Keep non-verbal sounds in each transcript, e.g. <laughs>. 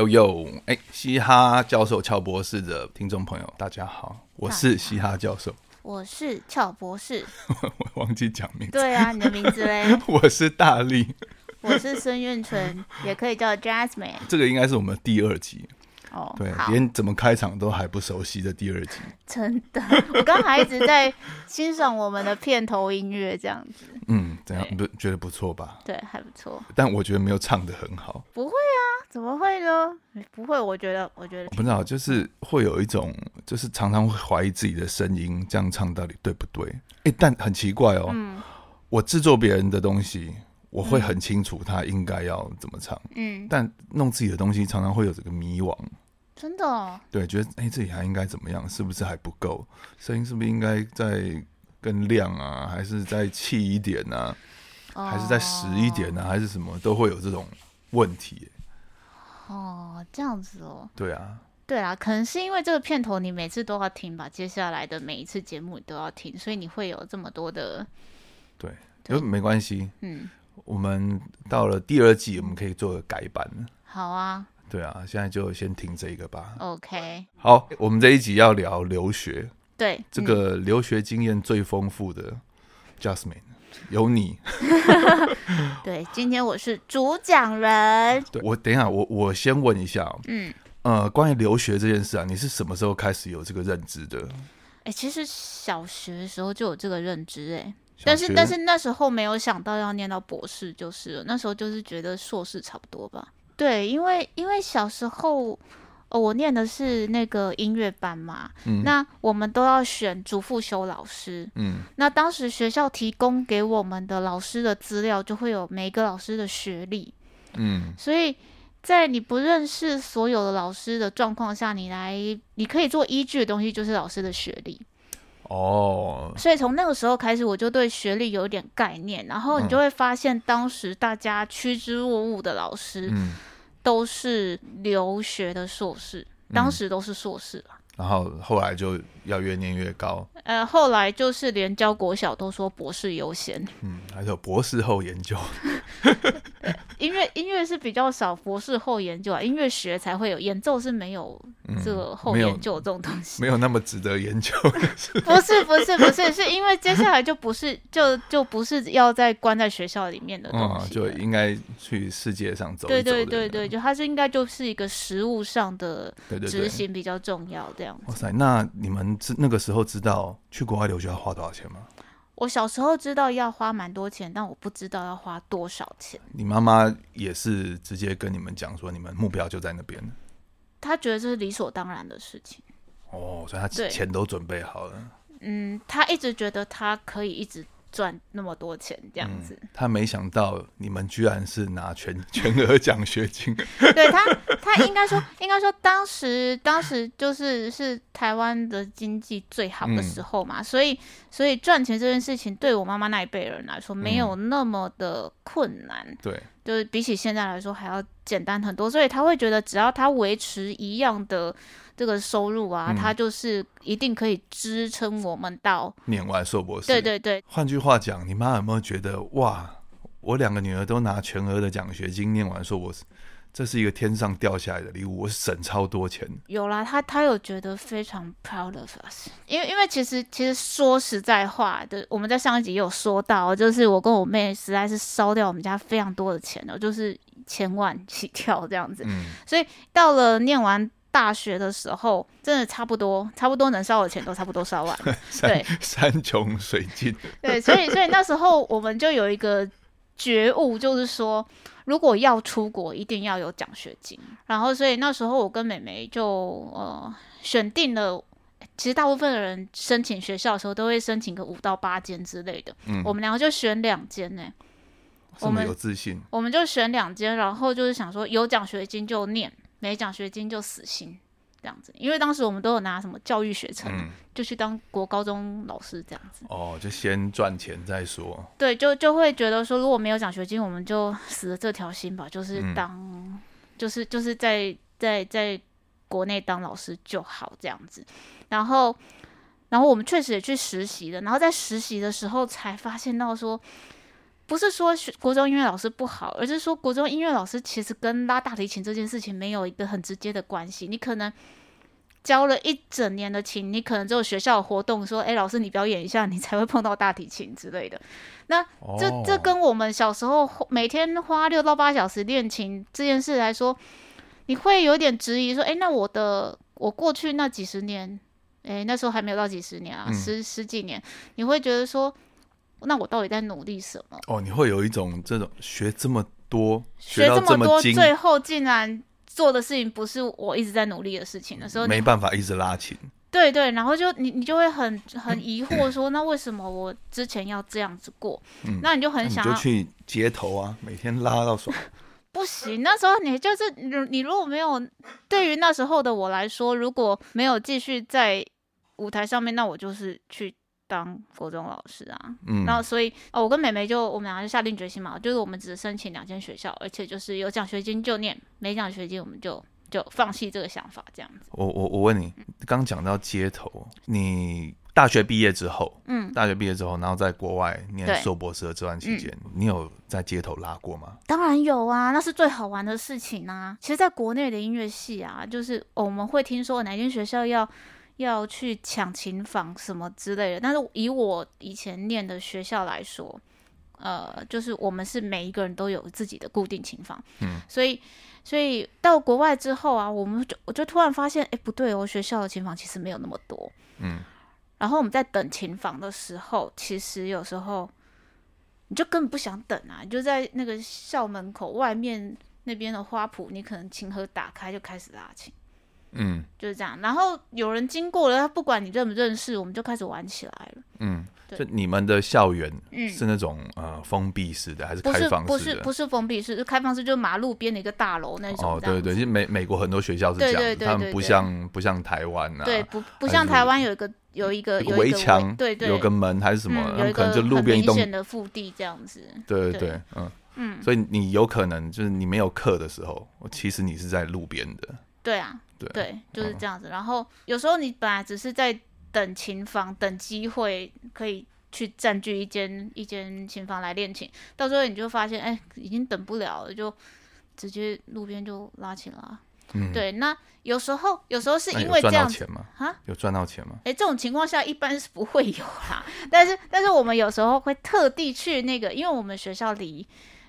呦呦呦！哎，嘻哈教授俏博士的听众朋友，大家好，我是嘻哈教授，我是俏博士，<laughs> 我忘记讲名字。对啊，你的名字嘞？<laughs> 我是大力，我是孙运纯，也可以叫 Jasmine。这个应该是我们第二集。哦，对，连怎么开场都还不熟悉的第二集，真的，我刚还一直在欣赏我们的片头音乐，这样子，嗯，怎样不觉得不错吧？对，还不错，但我觉得没有唱的很好。不会啊，怎么会呢？不会，我觉得，我觉得不知道，就是会有一种，就是常常会怀疑自己的声音，这样唱到底对不对？哎，但很奇怪哦，嗯，我制作别人的东西。我会很清楚他应该要怎么唱，嗯，但弄自己的东西常常会有这个迷惘，真的，对，觉得哎，自己还应该怎么样？是不是还不够？声音是不是应该再更亮啊？还是再气一点呢？还是再实一点呢？还是什么？都会有这种问题。哦，这样子哦。对啊，对啊，可能是因为这个片头你每次都要听吧，接下来的每一次节目你都要听，所以你会有这么多的。对，就没关系，嗯。我们到了第二季，我们可以做个改版。好啊，对啊，现在就先听这个吧。OK，好，我们这一集要聊留学。对，这个留学经验最丰富的 Jasmine 有你。<laughs> 对，今天我是主讲人。对，我等一下，我我先问一下，嗯呃，关于留学这件事啊，你是什么时候开始有这个认知的？哎，其实小学的时候就有这个认知，哎。但是但是那时候没有想到要念到博士，就是了。那时候就是觉得硕士差不多吧。对，因为因为小时候，哦，我念的是那个音乐班嘛，嗯，那我们都要选主副修老师，嗯，那当时学校提供给我们的老师的资料就会有每个老师的学历，嗯，所以在你不认识所有的老师的状况下，你来你可以做依据的东西就是老师的学历。哦，所以从那个时候开始，我就对学历有一点概念，然后你就会发现，当时大家趋之若鹜的老师，都是留学的硕士，当时都是硕士了。然后后来就要越念越高。呃，后来就是连教国小都说博士优先。嗯，还有博士后研究。音乐音乐是比较少博士后研究啊，音乐学才会有，演奏是没有这个后研究这种东西，没有那么值得研究。<laughs> 不是不是不是，是因为接下来就不是就就不是要在关在学校里面的东西，就应该去世界上走。对对对对，就它是应该就是一个实物上的执行比较重要这样。哇塞，那你们知那个时候知道去国外留学要花多少钱吗？我小时候知道要花蛮多钱，但我不知道要花多少钱。你妈妈也是直接跟你们讲说，你们目标就在那边。她觉得这是理所当然的事情。哦，所以她钱都准备好了。嗯，她一直觉得她可以一直。赚那么多钱这样子，他没想到你们居然是拿全 <laughs> 全额奖学金。<laughs> 对他，他应该说，应该说，当时当时就是是台湾的经济最好的时候嘛，所以所以赚钱这件事情对我妈妈那一辈人来说没有那么的困难。对，就是比起现在来说还要简单很多，所以他会觉得只要他维持一样的。这个收入啊，他就是一定可以支撑我们到念完硕博士。对对对。换句话讲，你妈有没有觉得哇，我两个女儿都拿全额的奖学金念完硕博士，这是一个天上掉下来的礼物，我省超多钱。有啦，他他有觉得非常 proud of us，因为因为其实其实说实在话的，我们在上一集也有说到，就是我跟我妹实在是烧掉我们家非常多的钱了，就是千万起跳这样子。嗯。所以到了念完。大学的时候，真的差不多，差不多能烧的钱都差不多烧完。<laughs> 对，山穷水尽。对，所以所以那时候我们就有一个觉悟，就是说，如果要出国，一定要有奖学金。然后，所以那时候我跟美眉就呃选定了。其实大部分的人申请学校的时候，都会申请个五到八间之类的。嗯，我们两个就选两间呢。我们有自信。我们就选两间，然后就是想说，有奖学金就念。没奖学金就死心，这样子，因为当时我们都有拿什么教育学程，就去当国高中老师这样子。哦，就先赚钱再说。对，就就会觉得说，如果没有奖学金，我们就死了这条心吧，就是当，就是就是在在在国内当老师就好这样子。然后，然后我们确实也去实习了，然后在实习的时候才发现到说。不是说学国中音乐老师不好，而是说国中音乐老师其实跟拉大提琴这件事情没有一个很直接的关系。你可能教了一整年的琴，你可能只有学校活动说，哎，老师你表演一下，你才会碰到大提琴之类的。那这这跟我们小时候每天花六到八小时练琴这件事来说，你会有点质疑说，哎，那我的我过去那几十年，哎，那时候还没有到几十年啊，十十几年，你会觉得说，那我到底在努力什么？哦，你会有一种这种学这么多，学这么多，最后竟然。做的事情不是我一直在努力的事情的时候，没办法一直拉琴。对对，然后就你你就会很很疑惑说，<clears throat> 那为什么我之前要这样子过？那你就很想就去街头啊，每天拉到爽。<laughs> 不行，那时候你就是你你如果没有对于那时候的我来说，如果没有继续在舞台上面，那我就是去。当国中老师啊，嗯，然后所以哦，我跟美美就我们两个就下定决心嘛，就是我们只申请两间学校，而且就是有奖学金就念，没奖学金我们就就放弃这个想法，这样子。我我我问你，刚讲到街头，你大学毕业之后，嗯，大学毕业之后，然后在国外念硕博士的这段期间，你有在街头拉过吗？当然有啊，那是最好玩的事情啊。其实，在国内的音乐系啊，就是我们会听说哪间学校要。要去抢琴房什么之类的，但是以我以前念的学校来说，呃，就是我们是每一个人都有自己的固定琴房，嗯，所以所以到国外之后啊，我们就我就突然发现，哎，不对哦，学校的琴房其实没有那么多，嗯，然后我们在等琴房的时候，其实有时候你就根本不想等啊，你就在那个校门口外面那边的花圃，你可能琴盒打开就开始拉琴。嗯，就是这样。然后有人经过了，他不管你认不认识，我们就开始玩起来了。嗯，就你们的校园是那种呃封闭式的还是开放式的？不是，不是封闭式，是开放式，就马路边的一个大楼那种。哦，对对，其实美美国很多学校是这样，他们不像不像台湾啊，对，不不像台湾有一个有一个有围墙，对对，有个门还是什么，有一路边一栋的腹地这样子。对对对，嗯嗯，所以你有可能就是你没有课的时候，其实你是在路边的。对啊。对，就是这样子。然后有时候你本来只是在等琴房，等机会可以去占据一间一间琴房来练琴，到时候你就发现，哎，已经等不了了，就直接路边就拉琴了。嗯，对。那有时候有时候是因为这样子吗？啊，有赚到钱吗？哎，这种情况下一般是不会有啦。但是但是我们有时候会特地去那个，因为我们学校离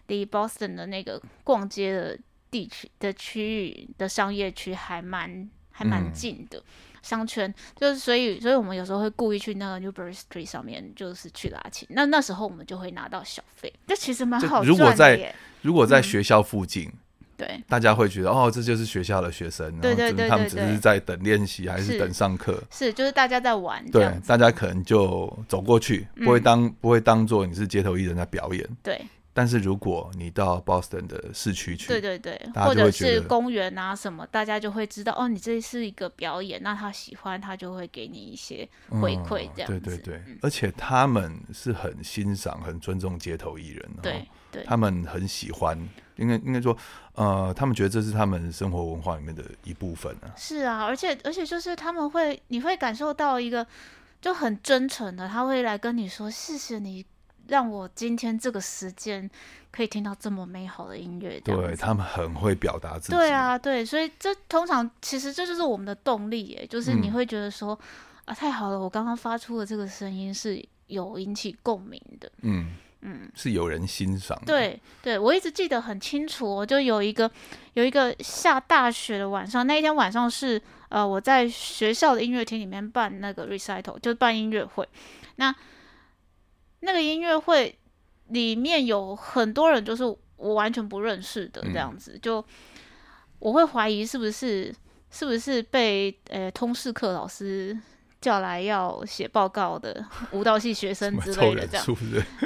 离 Boston 的那个逛街的。地区的区域的商业区还蛮还蛮近的，商圈就是所以所以我们有时候会故意去那个 Newbury Street 上面，就是去拉琴。那那时候我们就会拿到小费，这其实蛮好赚的。如果在如果在学校附近，对大家会觉得哦，这就是学校的学生，对对对，他们只是在等练习还是等上课？是就是大家在玩，对，大家可能就走过去，不会当不会当做你是街头艺人在表演，对。但是如果你到 Boston 的市区去，对对对，或者是公园啊什么，大家就会知道哦，你这是一个表演，那他喜欢，他就会给你一些回馈，这样子。对对对，而且他们是很欣赏、很尊重街头艺人，对对，他们很喜欢，应该应该说，呃，他们觉得这是他们生活文化里面的一部分啊。是啊，而且而且就是他们会，你会感受到一个就很真诚的，他会来跟你说谢谢你。让我今天这个时间可以听到这么美好的音乐，对他们很会表达自己。对啊，对，所以这通常其实这就是我们的动力，耶，就是你会觉得说啊，太好了，我刚刚发出的这个声音是有引起共鸣的，嗯嗯，是有人欣赏。对对，我一直记得很清楚，我就有一个有一个下大雪的晚上，那一天晚上是呃我在学校的音乐厅里面办那个 recital，就办音乐会，那。那个音乐会里面有很多人，就是我完全不认识的这样子，就我会怀疑是不是是不是被呃通识课老师叫来要写报告的舞蹈系学生之类的这样，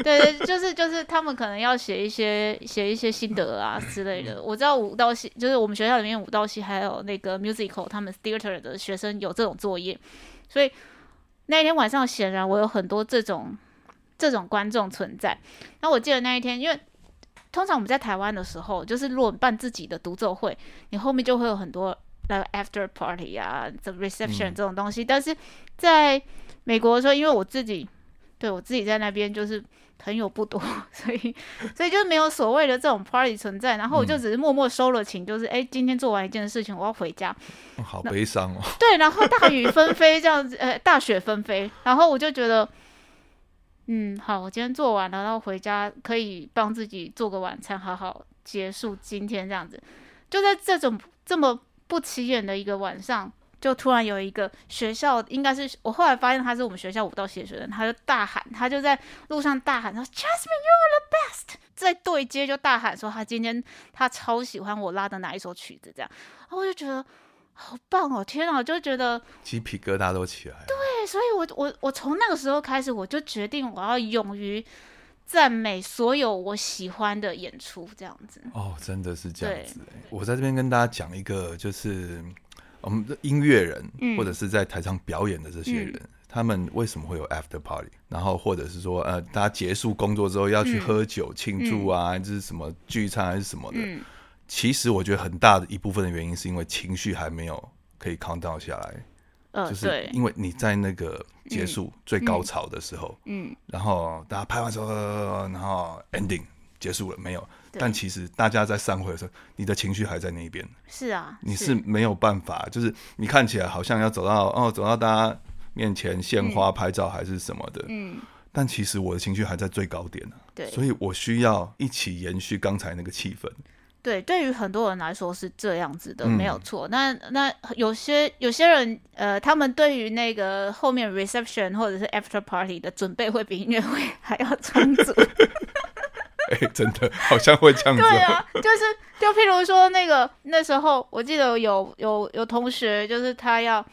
对对，就是就是他们可能要写一些写一些心得啊之类的。我知道舞蹈系就是我们学校里面舞蹈系还有那个 musical 他们 theater 的学生有这种作业，所以那一天晚上显然我有很多这种。这种观众存在，那我记得那一天，因为通常我们在台湾的时候，就是如果办自己的独奏会，你后面就会有很多那个 after party 啊，the reception 这种东西。但是在美国的时候，因为我自己对我自己在那边就是朋友不多，<laughs> 所以所以就没有所谓的这种 party 存在。然后我就只是默默收了情，就是哎，今天做完一件事情，我要回家。好悲伤哦。对，然后大雨纷飞这样子，呃，大雪纷飞，然后我就觉得，嗯，好，我今天做完了，然后回家可以帮自己做个晚餐，好好结束今天这样子。就在这种这么不起眼的一个晚上。就突然有一个学校，应该是我后来发现他是我们学校舞蹈系的学生，他就大喊，他就在路上大喊他说：“Jasmine, you are the best！” 在对接就大喊说他今天他超喜欢我拉的哪一首曲子，这样，然后我就觉得好棒哦！天啊，我就觉得鸡皮疙瘩都起来了。对，所以我我我从那个时候开始，我就决定我要勇于赞美所有我喜欢的演出，这样子。哦，真的是这样子。我在这边跟大家讲一个，就是。我们的音乐人，或者是在台上表演的这些人，他们为什么会有 after party？然后或者是说，呃，大家结束工作之后要去喝酒庆祝啊，这是什么聚餐还是什么的？其实我觉得很大的一部分的原因是因为情绪还没有可以 calm down 下来，就是因为你在那个结束最高潮的时候，嗯，然后大家拍完之后，然后 ending 结束了没有？但其实大家在散会的时候，你的情绪还在那边。是啊，你是没有办法，就是你看起来好像要走到哦，走到大家面前献花拍照还是什么的。嗯。但其实我的情绪还在最高点呢。对。所以我需要一起延续刚才那个气氛。对，对于很多人来说是这样子的，没有错。那那有些有些人，呃，他们对于那个后面 reception 或者是 after party 的准备会比音乐会 <laughs> 还要充足。<laughs> 哎，真的好像会这样子。对啊，就是就譬如说那个那时候，我记得有有有同学，就是他要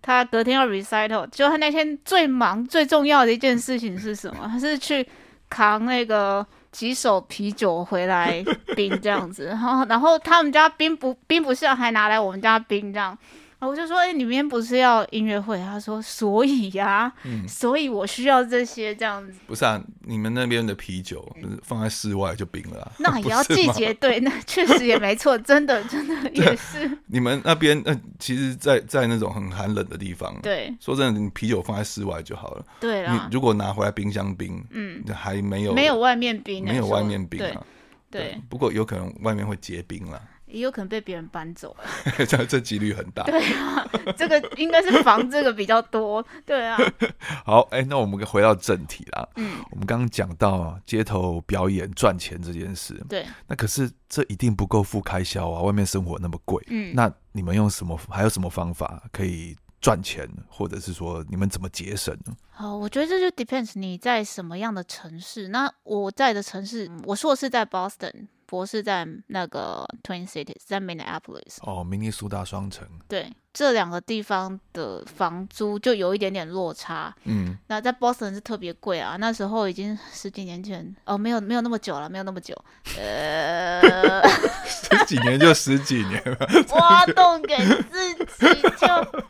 他隔天要 recital，就他那天最忙最重要的一件事情是什么？他是去扛那个几手啤酒回来冰这样子，然后然后他们家冰不冰不是，还拿来我们家冰这样。我就说，哎，你明天不是要音乐会？他说，所以呀，<laughs> 所以我需要这些这样子。不是啊，你们那边的啤酒放在室外就冰了，那 <laughs> 也要季节对，那确实也没错，真的真的 <laughs> 也是。你们那边，呃，其实，在在那种很寒冷的地方，对，说真的，你啤酒放在室外就好了。对你如果拿回来冰箱冰，嗯，还没有没有外面冰，没有外面冰啊。对，不过有可能外面会结冰了。也有可能被别人搬走，<laughs> 这这几率很大。对啊，这个应该是防这个比较多。对啊。<laughs> 好，哎，那我们回到正题啦。嗯，我们刚刚讲到街头表演赚钱这件事。对。那可是这一定不够付开销啊，外面生活那么贵。嗯。那你们用什么？还有什么方法可以赚钱？或者是说你们怎么节省呢？好，我觉得这就 depends 你在什么样的城市。那我在的城市，我说的是在 Boston。博士在那个 Twin Cities，在 Minneapolis。哦，明尼苏达双城。对，这两个地方的房租就有一点点落差。嗯，那在 Boston 是特别贵啊。那时候已经十几年前，哦，没有没有那么久了，没有那么久。呃 <laughs> <laughs> 十几年就十几年了。<laughs> 挖洞给自己就。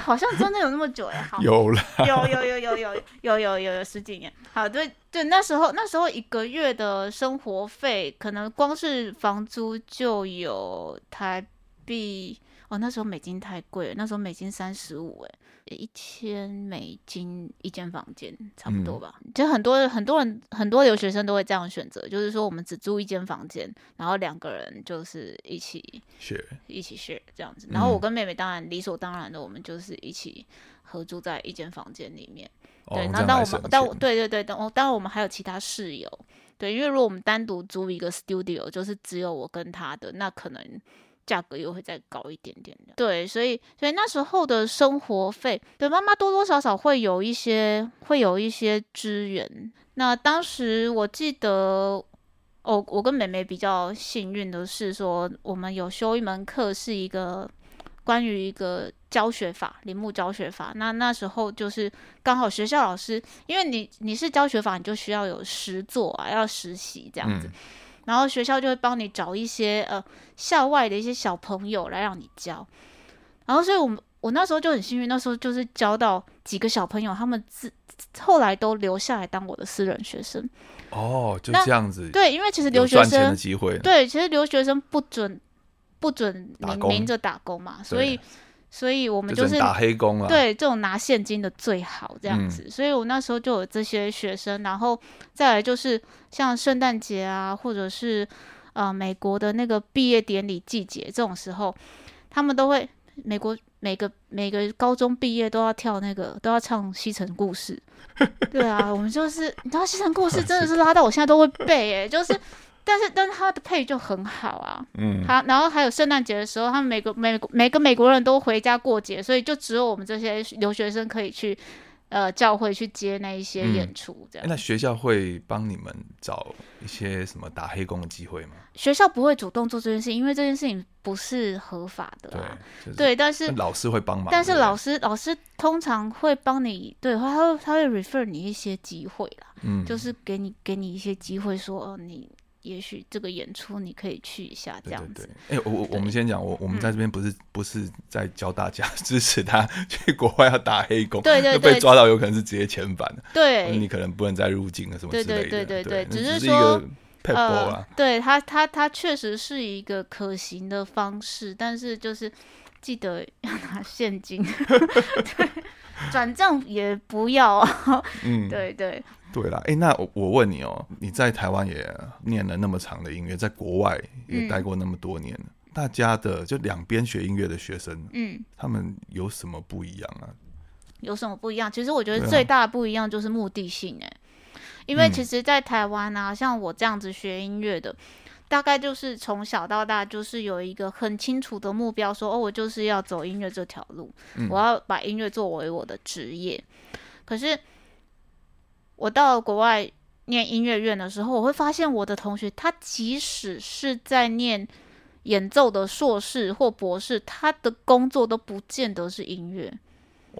好像真的有那么久哎，好有了，有有有有有有有有有十几年，好对对，那时候那时候一个月的生活费，可能光是房租就有台币哦，那时候美金太贵了，那时候美金三十五哎。一千美金一间房间，差不多吧。其实很多很多人很多留学生都会这样选择，就是说我们只租一间房间，然后两个人就是一起 share 一起 share 这样子。然后我跟妹妹当然理所当然的，我们就是一起合租在一间房间里面。对，那当我们但对对对，当当然我们还有其他室友。对，因为如果我们单独租一个 studio，就是只有我跟他的，那可能。价格又会再高一点点的，对，所以所以那时候的生活费，对妈妈多多少少会有一些会有一些支援。那当时我记得，哦，我跟美美比较幸运的是说，我们有修一门课，是一个关于一个教学法，铃木教学法。那那时候就是刚好学校老师，因为你你是教学法，你就需要有实作啊，要实习这样子。然后学校就会帮你找一些呃校外的一些小朋友来让你教，然后所以，我们我那时候就很幸运，那时候就是教到几个小朋友，他们自后来都留下来当我的私人学生。哦，就这样子。对，因为其实留学生的机会，对，其实留学生不准不准明明着打工嘛，所以所以我们就是打黑工啊。对，这种拿现金的最好这样子。所以我那时候就有这些学生，然后再来就是像圣诞节啊，或者是呃美国的那个毕业典礼季节这种时候，他们都会美国每个每个高中毕业都要跳那个都要唱西城故事。对啊，我们就是你知道西城故事真的是拉到我现在都会背诶，就是。但是，但是他的配就很好啊，嗯，好然后还有圣诞节的时候，他们每个美每个美国人都回家过节，所以就只有我们这些留学生可以去呃教会去接那一些演出，这样。那学校会帮你们找一些什么打黑工的机会吗？学校不会主动做这件事，因为这件事情不是合法的。对，对，但是老师会帮忙。但是老师老师通常会帮你，对，他会他会 refer 你一些机会啦，嗯，就是给你给你一些机会，说哦你。也许这个演出你可以去一下，这样子。哎，我我我们先讲，我我们在这边不是不是在教大家 <laughs> 支持他去国外要打黑工，对对对，被抓到有可能是直接遣返的，对，你可能不能再入境了什么之类的，对对对对，只是说配啊，对他他他确实是一个可行的方式，但是就是记得要拿现金，<laughs> 对，转账也不要，嗯，对对。对啦，哎，那我我问你哦，你在台湾也念了那么长的音乐，在国外也待过那么多年，大家的就两边学音乐的学生，嗯，他们有什么不一样啊？有什么不一样？其实我觉得最大的不一样就是目的性，哎，因为其实，在台湾啊，像我这样子学音乐的，大概就是从小到大就是有一个很清楚的目标，说哦，我就是要走音乐这条路，我要把音乐作为我的职业，可是。我到国外念音乐院的时候，我会发现我的同学，他即使是在念演奏的硕士或博士，他的工作都不见得是音乐。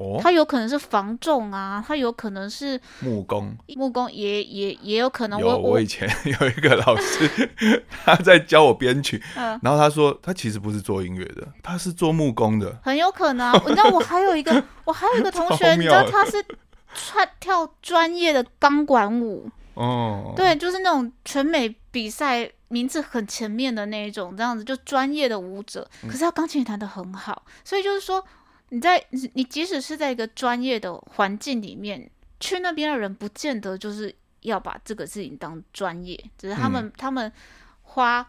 哦，他有可能是防重啊，他有可能是木工，木工也也也有可能。我我以前 <laughs> 有一个老师，<laughs> 他在教我编曲，然后他说他其实不是做音乐的，他是做木工的，很有可能。你知道我还有一个，<laughs> 我还有一个同学，你知道他是。穿跳专业的钢管舞哦，对，就是那种全美比赛名字很前面的那一种，这样子就专业的舞者。可是他钢琴也弹得很好，所以就是说，你在你即使是在一个专业的环境里面，去那边的人不见得就是要把这个事情当专业，只是他们他们花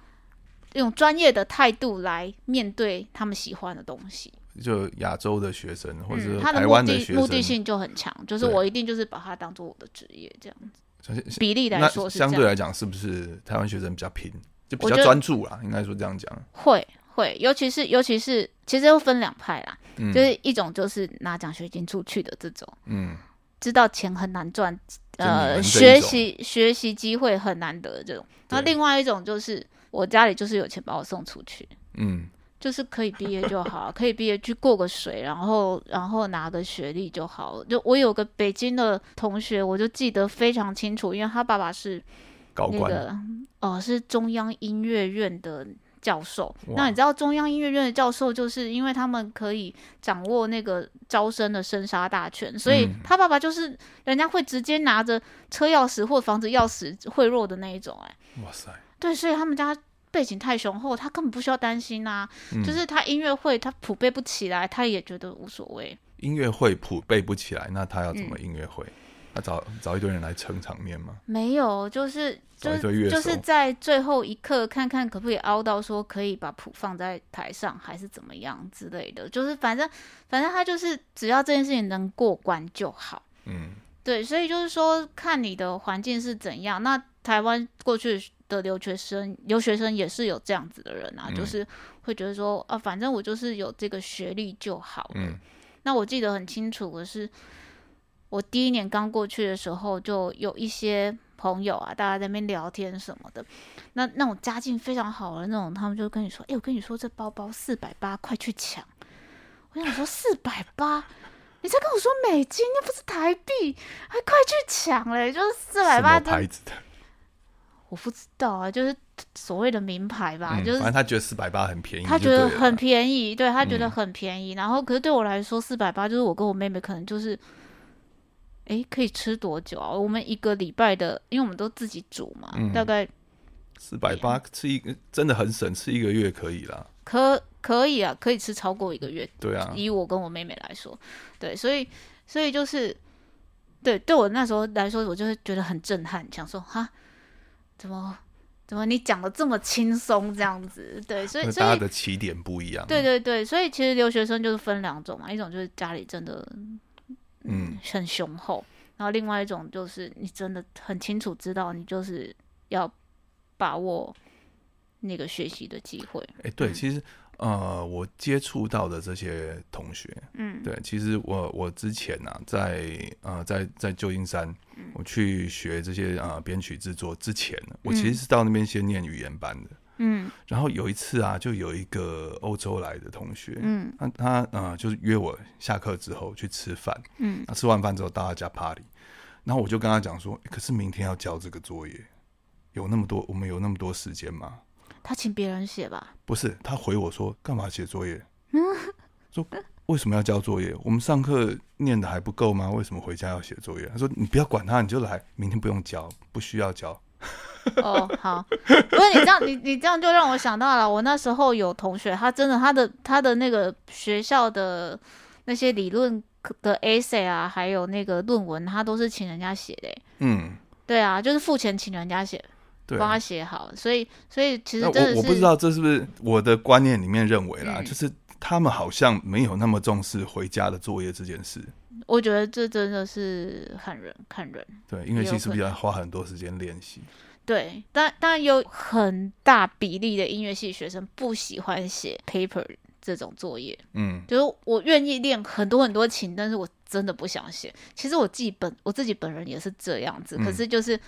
用专业的态度来面对他们喜欢的东西。就亚洲的学生，或者台湾的学生，目的性就很强，就是我一定就是把它当做我的职业这样子。比例来说，相对来讲，是不是台湾学生比较拼，就比较专注啦？应该说这样讲。会会，尤其是尤其是，其实又分两派啦，就是一种就是拿奖学金出去的这种，嗯，知道钱很难赚，呃，学习学习机会很难得这种。那另外一种就是我家里就是有钱把我送出去，嗯。就是可以毕业就好，可以毕业去过个水，然后然后拿个学历就好。就我有个北京的同学，我就记得非常清楚，因为他爸爸是那个哦，是中央音乐院的教授。那你知道中央音乐院的教授，就是因为他们可以掌握那个招生的生杀大权，所以他爸爸就是人家会直接拿着车钥匙或房子钥匙贿赂的那一种。哎，哇塞，对，所以他们家。背景太雄厚，他根本不需要担心啊。就是他音乐会他普备不起来，他也觉得无所谓。音乐会普备不起来，那他要怎么音乐会？他找找一堆人来撑场面吗？没有，就是就是就是在最后一刻看看可不可以凹到说可以把谱放在台上，还是怎么样之类的。就是反正反正他就是只要这件事情能过关就好。嗯，对，所以就是说看你的环境是怎样。那台湾过去。的留学生，留学生也是有这样子的人啊，就是会觉得说，啊，反正我就是有这个学历就好了。那我记得很清楚的是，我第一年刚过去的时候，就有一些朋友啊，大家在那边聊天什么的，那那种家境非常好的那种，他们就跟你说，哎，我跟你说，这包包四百八，快去抢！我想说四百八，你在跟我说美金，又不是台币，还快去抢嘞，就是四百八牌子的。我不知道啊，就是所谓的名牌吧，就是反正他觉得四百八很便宜，他觉得很便宜，对他觉得很便宜。然后，可是对我来说，四百八就是我跟我妹妹可能就是，哎，可以吃多久啊？我们一个礼拜的，因为我们都自己煮嘛，大概四百八吃一个真的很省，吃一个月可以啦。可可以啊，可以吃超过一个月。对啊，以我跟我妹妹来说，对，所以所以就是，对，对我那时候来说，我就是觉得很震撼，想说哈，怎么怎么你讲的这么轻松这样子？对，所以所以大家的起点不一样。对对对，所以其实留学生就是分两种嘛，一种就是家里真的嗯。很雄厚，然后另外一种就是你真的很清楚知道你就是要把握。那个学习的机会，哎，对，其实呃，我接触到的这些同学，嗯，对，其实我我之前呢，在呃，在在旧金山，我去学这些呃编曲制作之前，我其实是到那边先念语言班的，嗯，然后有一次啊，就有一个欧洲来的同学，嗯，他他呃，就是约我下课之后去吃饭，嗯，吃完饭之后到他家 party，然后我就跟他讲说，可是明天要交这个作业，有那么多，我们有那么多时间吗？他请别人写吧？不是，他回我说干嘛写作业？嗯 <laughs> 说为什么要交作业？我们上课念的还不够吗？为什么回家要写作业？他说你不要管他，你就来，明天不用交，不需要交。<laughs> 哦，好。不过你这样，你你这样就让我想到了，我那时候有同学，他真的他的他的那个学校的那些理论的 essay 啊，还有那个论文，他都是请人家写的。嗯，对啊，就是付钱请人家写。帮他写好，所以所以其实真的是我不知道这是不是我的观念里面认为啦，就是他们好像没有那么重视回家的作业这件事。我觉得这真的是看人看人，对，因为其实比较花很多时间练习。对，但但有很大比例的音乐系学生不喜欢写 paper 这种作业。嗯，就是我愿意练很多很多琴，但是我真的不想写。其实我自己本我自己本人也是这样子，可是就是。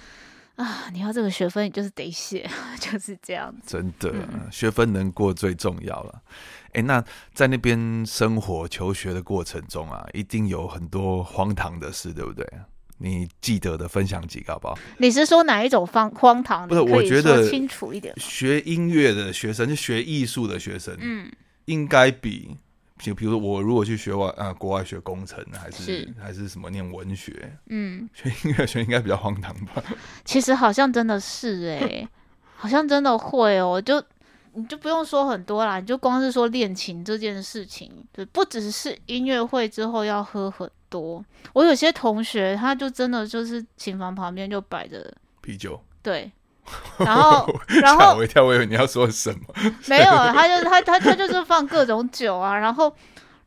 啊，你要这个学分，你就是得写，<laughs> 就是这样子。真的，学分能过最重要了。哎，那在那边生活求学的过程中啊，一定有很多荒唐的事，对不对？你记得的分享几个好不好？你是说哪一种方荒唐？不是，我觉得清楚一点。学音乐的学生，就学艺术的学生，嗯，应该比。就比如说，我如果去学外呃国外学工程，还是还是什么念文学，嗯，学音乐学应该比较荒唐吧？<laughs> 其实好像真的是哎，好像真的会哦，就你就不用说很多啦，你就光是说练琴这件事情，就，不只是音乐会之后要喝很多。我有些同学，他就真的就是琴房旁边就摆着啤酒，对。然后，<laughs> 然后我一跳，我以为你要说什么？没有，他就他他他就是放各种酒啊。然后，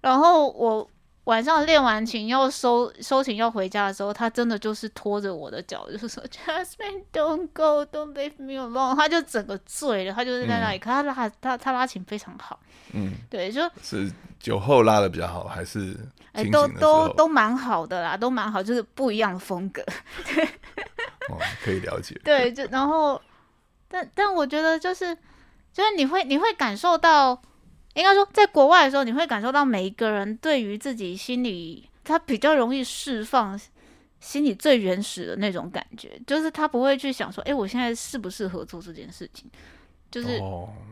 然后我晚上练完琴要收收琴要回家的时候，他真的就是拖着我的脚，就是说 Jasmine don't go, don't leave me alone。他就整个醉了，他就是在那里。可他拉他他拉琴非常好，嗯，对，就是酒后拉的比较好，还是哎都都都蛮好的啦，都蛮好，就是不一样的风格，对。<laughs> 哦，可以了解。对，就然后，但但我觉得就是，就是你会你会感受到，应该说在国外的时候，你会感受到每一个人对于自己心里，他比较容易释放心里最原始的那种感觉，就是他不会去想说，哎，我现在适不适合做这件事情，就是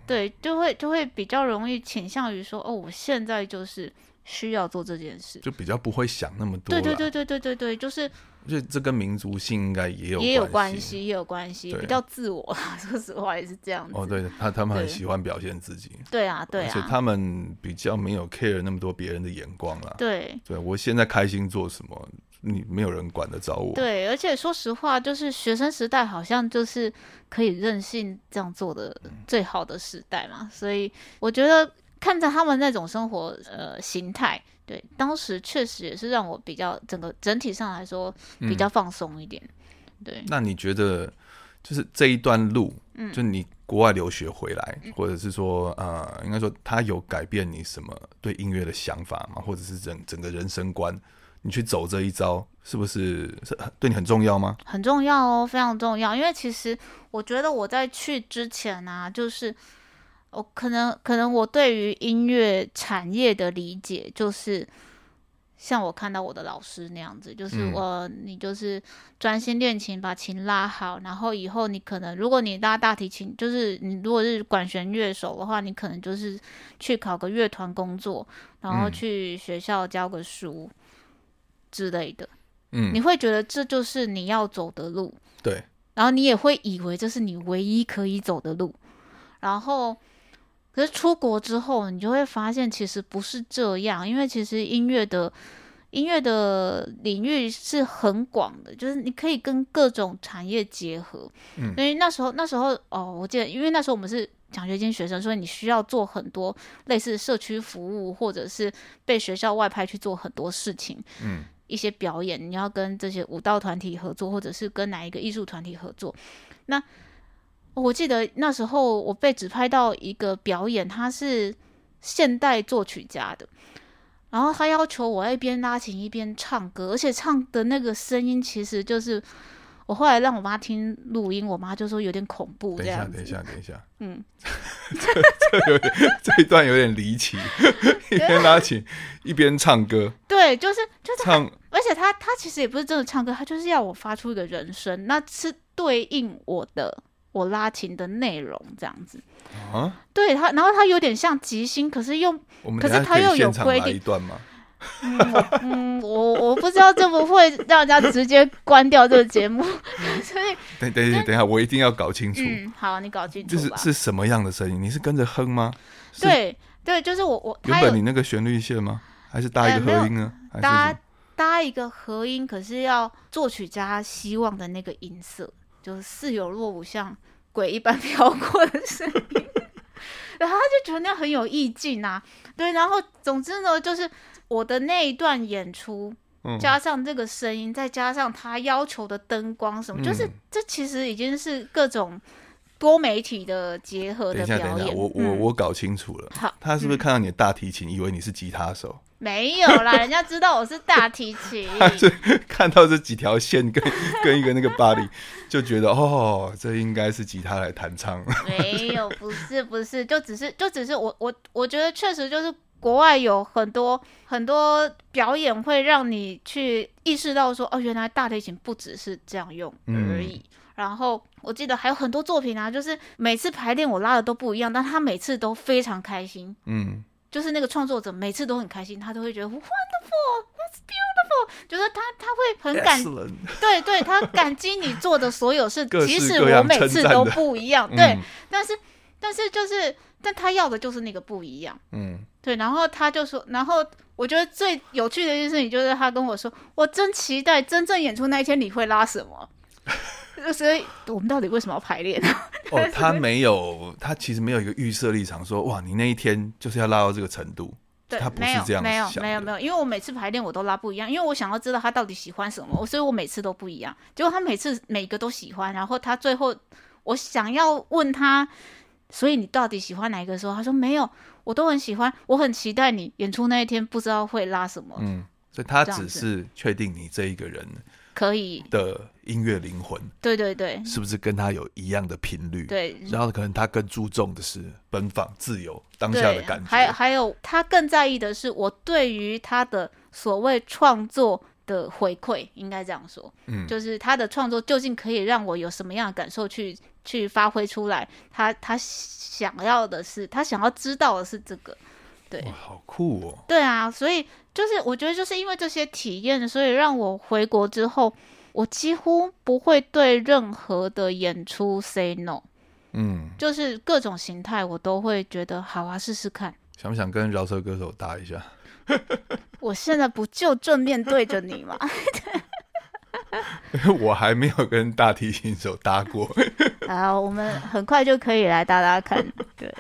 对，就会就会比较容易倾向于说，哦，我现在就是需要做这件事，就比较不会想那么多。对对对对对对对，就是。就这跟民族性应该也有也有关系，也有关系，比较自我。<laughs> 说实话也是这样子。哦，对他他们很喜欢表现自己。对啊，对啊。而且他们比较没有 care 那么多别人的眼光啦。对。对我现在开心做什么，你没有人管得着我。对，而且说实话，就是学生时代好像就是可以任性这样做的最好的时代嘛。所以我觉得看着他们那种生活呃形态。对，当时确实也是让我比较整个整体上来说比较放松一点。对，那你觉得就是这一段路，嗯，就你国外留学回来，或者是说呃，应该说他有改变你什么对音乐的想法吗？或者是整整个人生观，你去走这一招，是不是是对你很重要吗？很重要哦，非常重要。因为其实我觉得我在去之前呢，就是。我可能可能我对于音乐产业的理解就是像我看到我的老师那样子，就是我你就是专心练琴，把琴拉好，然后以后你可能如果你拉大提琴，就是你如果是管弦乐手的话，你可能就是去考个乐团工作，然后去学校教个书之类的。嗯，你会觉得这就是你要走的路，对，然后你也会以为这是你唯一可以走的路，然后。可是出国之后，你就会发现其实不是这样，因为其实音乐的音乐的领域是很广的，就是你可以跟各种产业结合。嗯，所以那时候那时候哦，我记得，因为那时候我们是奖学金学生，所以你需要做很多类似社区服务，或者是被学校外派去做很多事情。嗯，一些表演，你要跟这些舞蹈团体合作，或者是跟哪一个艺术团体合作，那。我记得那时候我被指派到一个表演，他是现代作曲家的，然后他要求我一边拉琴一边唱歌，而且唱的那个声音其实就是我后来让我妈听录音，我妈就说有点恐怖。等一下，等一下，等一下，嗯，<laughs> 这这有点 <laughs> 这一段有点离奇，<laughs> 一边拉琴一边唱歌，对，就是就是唱，而且他他其实也不是真的唱歌，他就是要我发出一个人声，那是对应我的。我拉琴的内容这样子啊，对他，然后他有点像即兴，可是又，可是他又有规定一段吗？嗯，我我不知道这不会让人家直接关掉这个节目，<laughs> 所以等等等等下，我一定要搞清楚。嗯，好，你搞清楚。就是是什么样的声音？你是跟着哼吗？对对，就是我我原本你那个旋律线吗？还是搭一个和音呢？搭搭一个和音，可是要作曲家希望的那个音色。就是似有若无，像鬼一般 <laughs> 飘过的声音，然后他就觉得那样很有意境啊。对，然后总之呢，就是我的那一段演出，加上这个声音，再加上他要求的灯光什么，就是这其实已经是各种多媒体的结合的表演。我我我搞清楚了，好，他是不是看到你的大提琴，以为你是吉他手？没有啦，人家知道我是大提琴。<laughs> 是看到这几条线跟跟一个那个巴黎，就觉得哦，这应该是吉他来弹唱。没有，不是不是，就只是就只是我我我觉得确实就是国外有很多很多表演会让你去意识到说哦，原来大提琴不只是这样用而已。然后我记得还有很多作品啊，就是每次排练我拉的都不一样，但他每次都非常开心。嗯。就是那个创作者每次都很开心，他都会觉得 wonderful，that's beautiful，就是他他会很感，对对，他感激你做的所有事，即使我每次都不一样，<laughs> 对，但是但是就是，但他要的就是那个不一样，嗯，对，然后他就说，然后我觉得最有趣的一件事情就是他跟我说，我真期待真正演出那一天你会拉什么。所以，我们到底为什么要排练呢？<laughs> 哦，他没有，他其实没有一个预设立场，说哇，你那一天就是要拉到这个程度。对，他不是这样没有，没有，没有，因为我每次排练我都拉不一样，因为我想要知道他到底喜欢什么，所以我每次都不一样。结果他每次每个都喜欢，然后他最后我想要问他，所以你到底喜欢哪一个？时候他说没有，我都很喜欢，我很期待你演出那一天，不知道会拉什么。嗯，所以他只是确定你这一个人。可以的音乐灵魂，对对对，是不是跟他有一样的频率？对，然后可能他更注重的是奔放、自由、当下的感觉。还还有，他更在意的是我对于他的所谓创作的回馈，应该这样说。嗯，就是他的创作究竟可以让我有什么样的感受去去发挥出来？他他想要的是，他想要知道的是这个。对，好酷哦！对啊，所以就是我觉得就是因为这些体验，所以让我回国之后，我几乎不会对任何的演出 say no。嗯，就是各种形态我都会觉得好啊，试试看。想不想跟饶舌歌手搭一下？<laughs> 我现在不就正面对着你吗？<laughs> 我还没有跟大提琴手搭过。<laughs> 啊，我们很快就可以来搭搭看。对。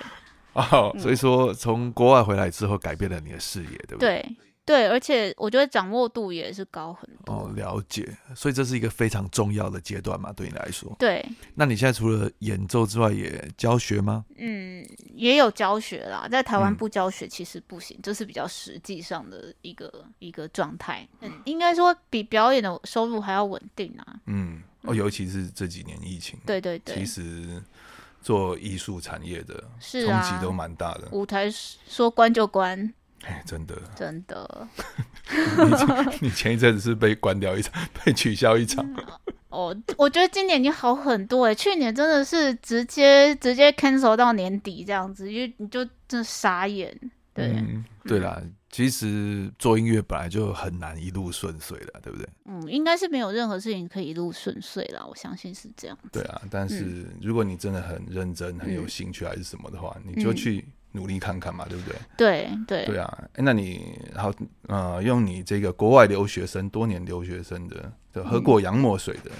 哦，所以说从国外回来之后，改变了你的视野，对不对？对对，而且我觉得掌握度也是高很多。哦，了解。所以这是一个非常重要的阶段嘛，对你来说。对。那你现在除了演奏之外，也教学吗？嗯，也有教学啦。在台湾不教学其实不行，这是比较实际上的一个一个状态。嗯，应该说比表演的收入还要稳定啊。嗯，哦，尤其是这几年疫情。对对对。其实。做艺术产业的冲击都蛮大的，舞台说关就关，哎，真的，真的。<laughs> 你前一阵子是被关掉一场，<laughs> 被取消一场。哦，我觉得今年已经好很多哎，去年真的是直接直接 cancel 到年底这样子，因为你就真傻眼。对，对啦。其实做音乐本来就很难一路顺遂的，对不对？嗯，应该是没有任何事情可以一路顺遂了，我相信是这样。对啊，但是如果你真的很认真、很有兴趣还是什么的话，你就去努力看看嘛，对不对？对对对啊，那你好，呃，用你这个国外留学生、多年留学生的，就喝过洋墨水的，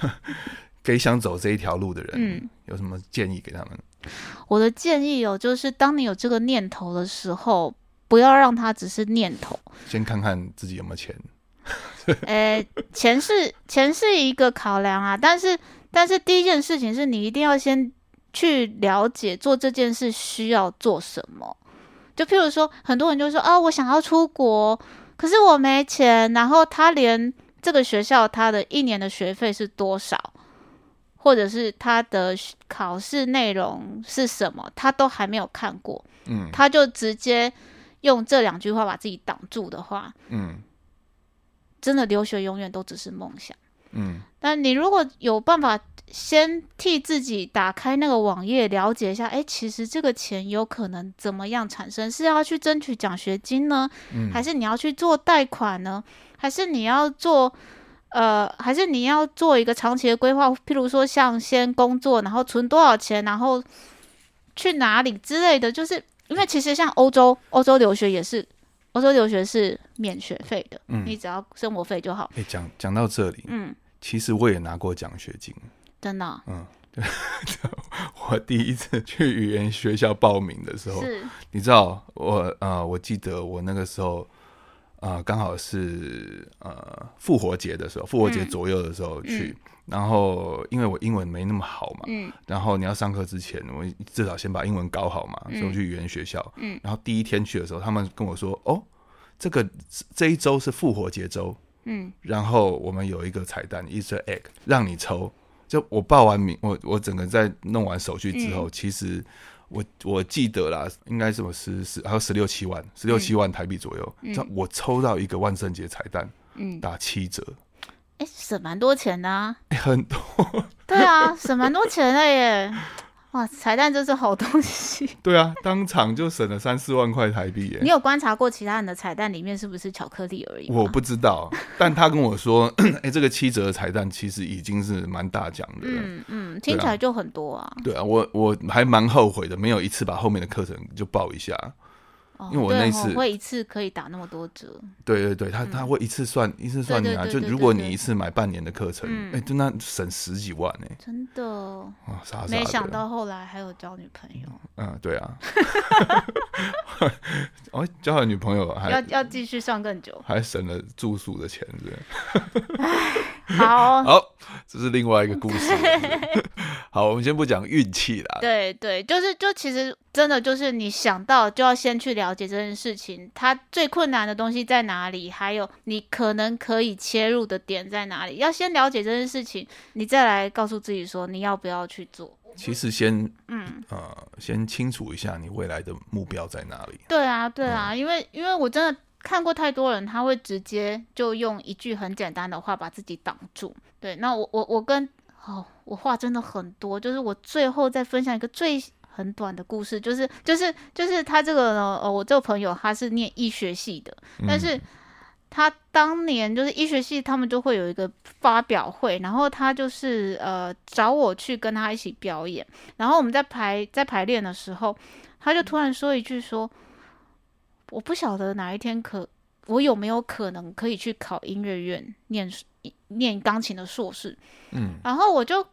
<laughs> 给想走这一条路的人，嗯，有什么建议给他们？我的建议哦，就是当你有这个念头的时候，不要让它只是念头，先看看自己有没有钱。<laughs> 诶，钱是钱是一个考量啊，但是但是第一件事情是你一定要先去了解做这件事需要做什么。就譬如说，很多人就说啊，我想要出国，可是我没钱，然后他连这个学校他的一年的学费是多少，或者是他的考试内容是什么，他都还没有看过，嗯，他就直接用这两句话把自己挡住的话，嗯。真的留学永远都只是梦想，嗯，但你如果有办法先替自己打开那个网页，了解一下，哎，其实这个钱有可能怎么样产生？是要去争取奖学金呢，还是你要去做贷款呢？还是你要做，呃，还是你要做一个长期的规划？譬如说，像先工作，然后存多少钱，然后去哪里之类的。就是因为其实像欧洲，欧洲留学也是。欧洲留学是免学费的，嗯，你只要生活费就好。哎，讲讲到这里，嗯，其实我也拿过奖学金，真的，嗯，<laughs> 我第一次去语言学校报名的时候，是，你知道，我呃，我记得我那个时候，呃，刚好是呃复活节的时候，复活节左右的时候去。然后，因为我英文没那么好嘛，嗯，然后你要上课之前，我至少先把英文搞好嘛，所以我去语言学校，嗯，然后第一天去的时候，他们跟我说，哦，这个这一周是复活节周，嗯，然后我们有一个彩蛋，Easter egg，让你抽。就我报完名，我我整个在弄完手续之后，其实我我记得啦，应该是我十十还有十六七万，十六七万台币左右，这我抽到一个万圣节彩蛋，嗯，打七折。哎，省蛮多钱的，很多。对啊，省蛮多钱的耶！哇，彩蛋真是好东西。<laughs> 对啊，当场就省了三四万块台币耶。你有观察过其他人的彩蛋里面是不是巧克力而已？我不知道，但他跟我说，<clears throat> 哎，这个七折的彩蛋其实已经是蛮大奖的。嗯嗯，听起来就很多啊。对啊，我我还蛮后悔的，没有一次把后面的课程就报一下。因为我那次会一次可以打那么多折，对对对，他他会一次算一次算你啊，就如果你一次买半年的课程，哎，就那省十几万呢，真的。啊，没想到后来还有交女朋友，嗯，对啊，<laughs> 哦，交了女朋友还要要继续上更久，还省了住宿的钱，对，好。<laughs> 好，这是另外一个故事。<laughs> 好，我们先不讲运气啦。对对，就是就其实真的就是你想到就要先去了解这件事情，它最困难的东西在哪里，还有你可能可以切入的点在哪里，要先了解这件事情，你再来告诉自己说你要不要去做。其实先嗯呃，先清楚一下你未来的目标在哪里。对啊对啊，因为因为我真的看过太多人，他会直接就用一句很简单的话把自己挡住。对，那我我我跟。哦，我话真的很多，就是我最后再分享一个最很短的故事，就是就是就是他这个呢，呃，我这个朋友他是念医学系的，但是他当年就是医学系他们就会有一个发表会，然后他就是呃找我去跟他一起表演，然后我们在排在排练的时候，他就突然说一句说，我不晓得哪一天可我有没有可能可以去考音乐院念念钢琴的硕士，嗯，然后我就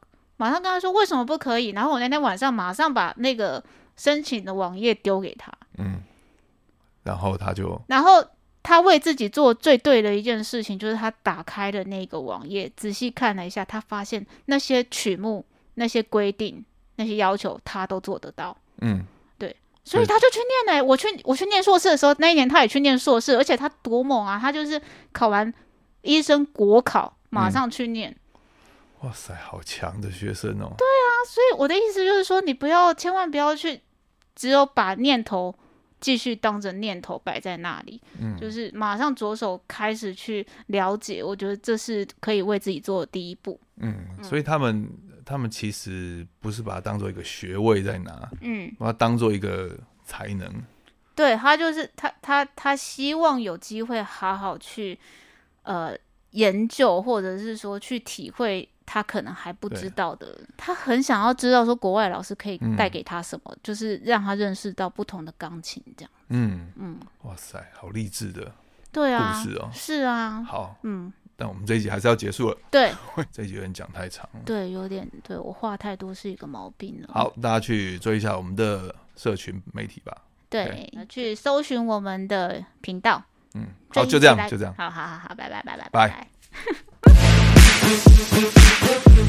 马上跟他说为什么不可以？然后我那天晚上马上把那个申请的网页丢给他，嗯，然后他就，然后他为自己做最对的一件事情，就是他打开了那个网页，仔细看了一下，他发现那些曲目、那些规定、那些要求，他都做得到，嗯，对，所以他就去念呢。我去我去念硕士的时候，那一年他也去念硕士，而且他多猛啊！他就是考完。医生国考马上去念，哇塞，好强的学生哦！对啊，所以我的意思就是说，你不要，千万不要去，只有把念头继续当着念头摆在那里，嗯，就是马上着手开始去了解，我觉得这是可以为自己做的第一步。嗯，所以他们他们其实不是把它当做一个学位在拿，嗯，把它当做一个才能。对他就是他他他希望有机会好好去。呃，研究或者是说去体会他可能还不知道的。他很想要知道说国外老师可以带给他什么，就是让他认识到不同的钢琴这样。嗯嗯，哇塞，好励志的对啊，故事哦。是啊，好，嗯。但我们这一集还是要结束了。对，<laughs> 这一集有点讲太长了。对，有点对我话太多是一个毛病了。好，大家去追一下我们的社群媒体吧。对，去搜寻我们的频道。嗯，好，就这样，就这样。好好好好，拜拜拜拜拜拜。Thank you.